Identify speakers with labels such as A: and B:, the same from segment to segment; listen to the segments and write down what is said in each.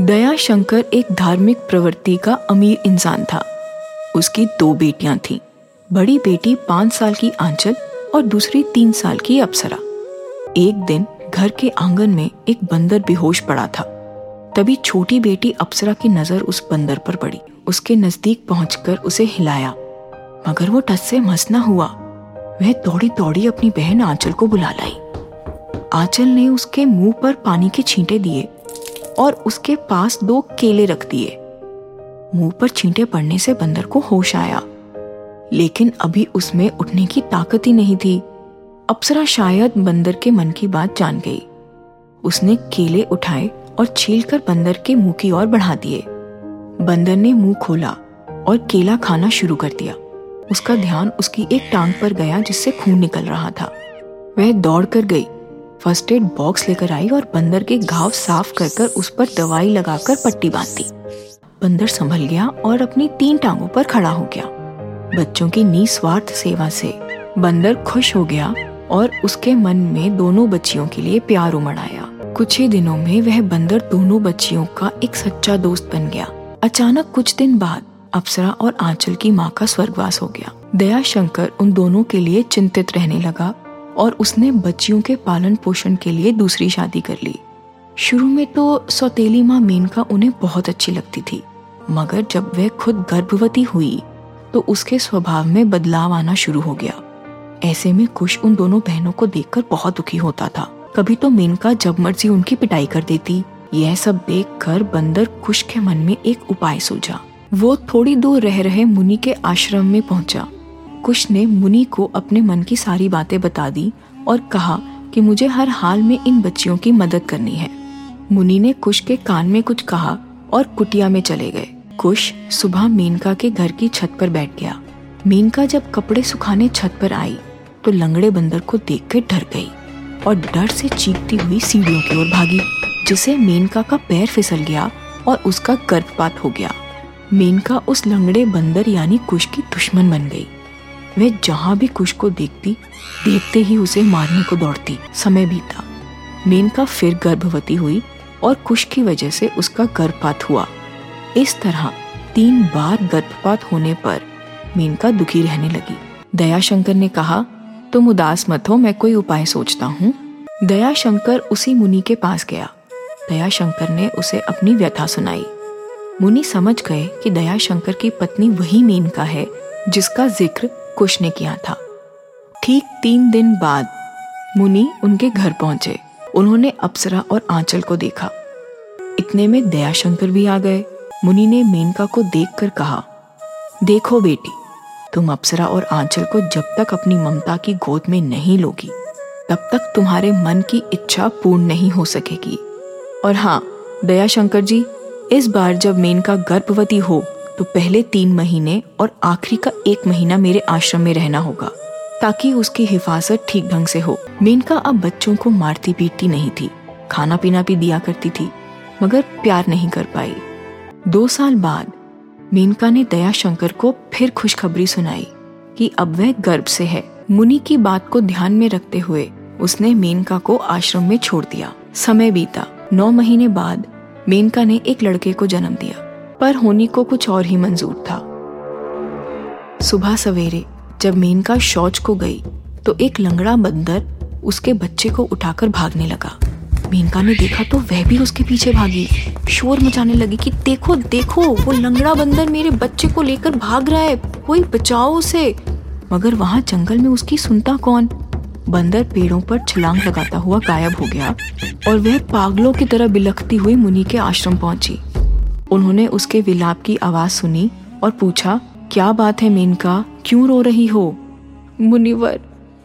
A: दया शंकर एक धार्मिक प्रवृत्ति का अमीर इंसान था। उसकी दो बेटियाँ थीं। बड़ी बेटी पाँच साल की आंचल और दूसरी तीन साल की अप्सरा। एक दिन घर के आँगन में एक बंदर बेहोश पड़ा था। तभी छोटी बेटी अप्सरा की नज़र उस बंदर पर पड़ी। उसके नज़दीक पहुंचकर उसे हिलाया। मगर वो टस से मस न हुआ। वह दौड़ी दौड़ी अपनी बहन आंचल को बुला लाई। आंचल ने उसके मुँह पर पानी के छींटे दिए। और उसके पास दो केले रख दिए। मुँह पर छींटे पड़ने से बंदर को होश आया। लेकिन अभी उसमें उठने की ताकत ही नहीं थी। अप्सरा शायद बंदर के मन की बात जान गई। उसने केले उठाए और छीलकर बंदर के मुँह की ओर बढ़ा दिए। बंदर ने मुँह खोला और केला खाना शुरू कर दिया। उसका ध्यान उसकी एक टांग पर गया जिससे खून निकल रहा था। वह दौड़ कर गई। फ़र्स्ट एड बॉक्स लेकर आई और बंदर के घाव साफ़ कर कर उस पर दवाई लगाकर पट्टी बाँध। दी बंदर संभल गया और अपनी तीन टांगों पर खड़ा हो गया। बच्चों की निस्वार्थ सेवा से बंदर खुश हो गया और उसके मन में दोनों बच्चियों के लिए प्यार उमड़ आया कुछ ही दिनों में वह बंदर दोनों बच्चियों का एक सच्चा दोस्त बन गया। अचानक कुछ दिन बाद अप्सरा और आंचल की माँ का स्वर्गवास हो गया। दया शंकर उन दोनों के लिए चिंतित रहने लगा और उसने बच्चियों के पालन पोषण के लिए दूसरी शादी कर ली। शुरू में तो सौतेली माँ मेनका उन्हें बहुत अच्छी लगती थी, मगर जब वह खुद गर्भवती हुई तो उसके स्वभाव में बदलाव आना शुरू हो गया। ऐसे में कुश उन दोनों बहनों को देखकर बहुत दुखी होता था। कभी तो मेनका जब मर्ज़ी उनकी पिटाई कर देती, यह सब देखकर बंदर कुश के मन में एक उपाय सूझा वो थोड़ी दूर रह रहे मुनि के आश्रम में पहुँचा। कुश ने मुनि को अपने मन की सारी बातें बता दी और कहा कि मुझे हर हाल में इन बच्चियों की मदद करनी है। मुनि ने कुश के कान में कुछ कहा और कुटिया में चले गए। कुश सुबह मेनका के घर की छत पर बैठ गया। मेनका जब कपड़े सुखाने छत पर आई तो लंगड़े बंदर को देखकर डर गई और डर से चीखती हुई सीढ़ियों की ओर भागी, जिसे मेनका का पैर फिसल गया और उसका गर्भपात हो गया। मेनका उस लंगड़े बंदर यानी कुश की दुश्मन बन गई। वह जहाँ भी कुश को देखती, देखते ही उसे मारने को दौड़ती। समय बीता। मेनका फिर गर्भवती हुई और कुश की वजह से उसका गर्भपात हुआ। इस तरह तीन बार गर्भपात होने पर मेनका दुखी रहने लगी। दयाशंकर ने कहा, तुम उदास मत हो, मैं कोई उपाय सोचता हूँ। दयाशंकर उसी मुनि के पास गया। दयाशंकर ने उसे अपनी व्यथा सुनाई। मुनि समझ गए कि दयाशंकर की पत्नी वही मेनका है, जिसका ज़िक्र कुश ने किया था। ठीक तीन दिन बाद मुनि उनके घर पहुँचे। उन्होंने अप्सरा और आंचल को देखा। इतने में दयाशंकर भी आ गए। मुनि ने मेनका को देखकर कहा, देखो बेटी, तुम अप्सरा और आंचल को जब तक अपनी ममता की गोद में नहीं लोगी, तब तक तुम्हारे मन की इच्छा पूर्ण नहीं हो सकेगी। और हाँ दयाशंकर जी, इस बार जब मेनका गर्भवती हो तो पहले तीन महीने और आखिरी का एक महीना मेरे आश्रम में रहना होगा, ताकि उसकी हिफाजत ठीक ढंग से हो। मेनका अब बच्चों को मारती पीटती नहीं थी खाना पीना भी दिया करती थी, मगर प्यार नहीं कर पाई। दो साल बाद, मेनका ने दया शंकर को फिर खुशखबरी सुनाई कि अब वह गर्भ से है। मुनि की बात को ध्यान में रखते हुए उसने मेनका को आश्रम में छोड़ दिया। समय बीता। नौ महीने बाद मेनका ने एक लड़के को जन्म दिया। पर होनी को कुछ और ही मंजूर था। सुबह सवेरे जब मेनका शौच को गई तो एक लंगड़ा बंदर उसके बच्चे को उठाकर भागने लगा। मेनका ने देखा तो वह भी उसके पीछे भागी। शोर मचाने लगी कि देखो देखो, वो लंगड़ा बंदर मेरे बच्चे को लेकर भाग रहा है, कोई बचाओ उसे। मगर वहाँ जंगल में उसकी सुनता कौन? बंदर पेड़ों पर छलांग लगाता हुआ गायब हो गया और वह पागलों की तरह बिलखती हुई मुनि के आश्रम पहुँची। उन्होंने उसके विलाप की आवाज़ सुनी और पूछा, क्या बात है मेनका? क्यों रो रही हो? मुनिवर,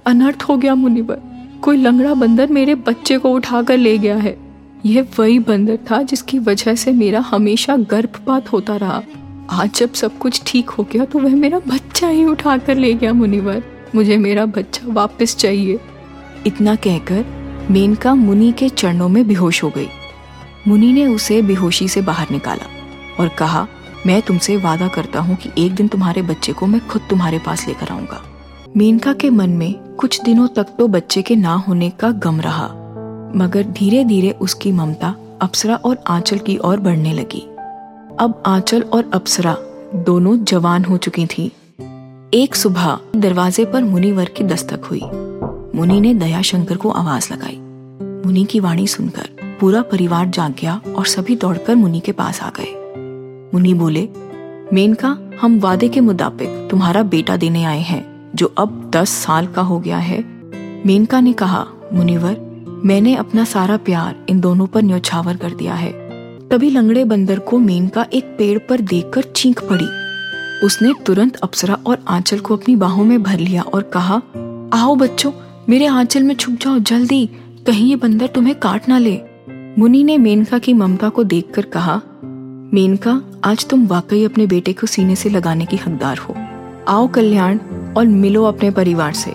A: अनर्थ हो गया मुनिवर। कोई लंगड़ा बंदर मेरे बच्चे को उठाकर ले गया है। यह वही बंदर था जिसकी वजह से मेरा हमेशा गर्भपात होता रहा। आज जब सब कुछ ठीक हो गया तो वह मेरा बच्चा ही उठाकर ले गया मुनिवर। मुझे मेरा बच्चा वापस चाहिए। इतना कहकर मेनका मुनि के चरणों में बेहोश हो गई। मुनि ने उसे बेहोशी से बाहर निकाला। और कहा, मैं तुमसे वादा करता हूँ कि एक दिन तुम्हारे बच्चे को मैं खुद तुम्हारे पास लेकर आऊँगा। मेनका के मन में कुछ दिनों तक तो बच्चे के ना होने का गम रहा, मगर धीरे धीरे उसकी ममता अप्सरा और आंचल की ओर बढ़ने लगी। अब आंचल और अप्सरा दोनों जवान हो चुकी थी। एक सुबह दरवाजे पर मुनिवर की दस्तक हुई। मुनि ने दयाशंकर को आवाज़ लगाई। मुनि की वाणी सुनकर पूरा परिवार जाग गया और सभी दौड़कर मुनि के पास आ गए। मुनि बोले, मेनका, हम वादे के मुताबिक तुम्हारा बेटा देने आए हैं, जो अब दस साल का हो गया है। मेनका ने कहा, मुनिवर, मैंने अपना सारा प्यार इन दोनों पर न्यौछावर कर दिया है। तभी लंगड़े बंदर को मेनका एक पेड़ पर देखकर चीख पड़ी। उसने तुरंत अप्सरा और आंचल को अपनी बाहों में भर लिया और कहा, आओ बच्चों, मेरे आंचल में छुप जाओ, जल्दी, कहीं ये बंदर तुम्हें काट ना ले। मुनि ने मेनका की ममता को देखकर कहा, मेनका आज तुम वाकई अपने बेटे को सीने से लगाने की हकदार हो। आओ कल्याण और मिलो अपने परिवार से।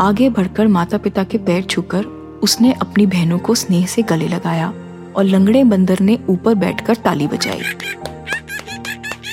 A: आगे बढ़कर माता पिता के पैर छूकर उसने अपनी बहनों को स्नेह से गले लगाया और लंगड़े बंदर ने ऊपर बैठकर ताली बजाई।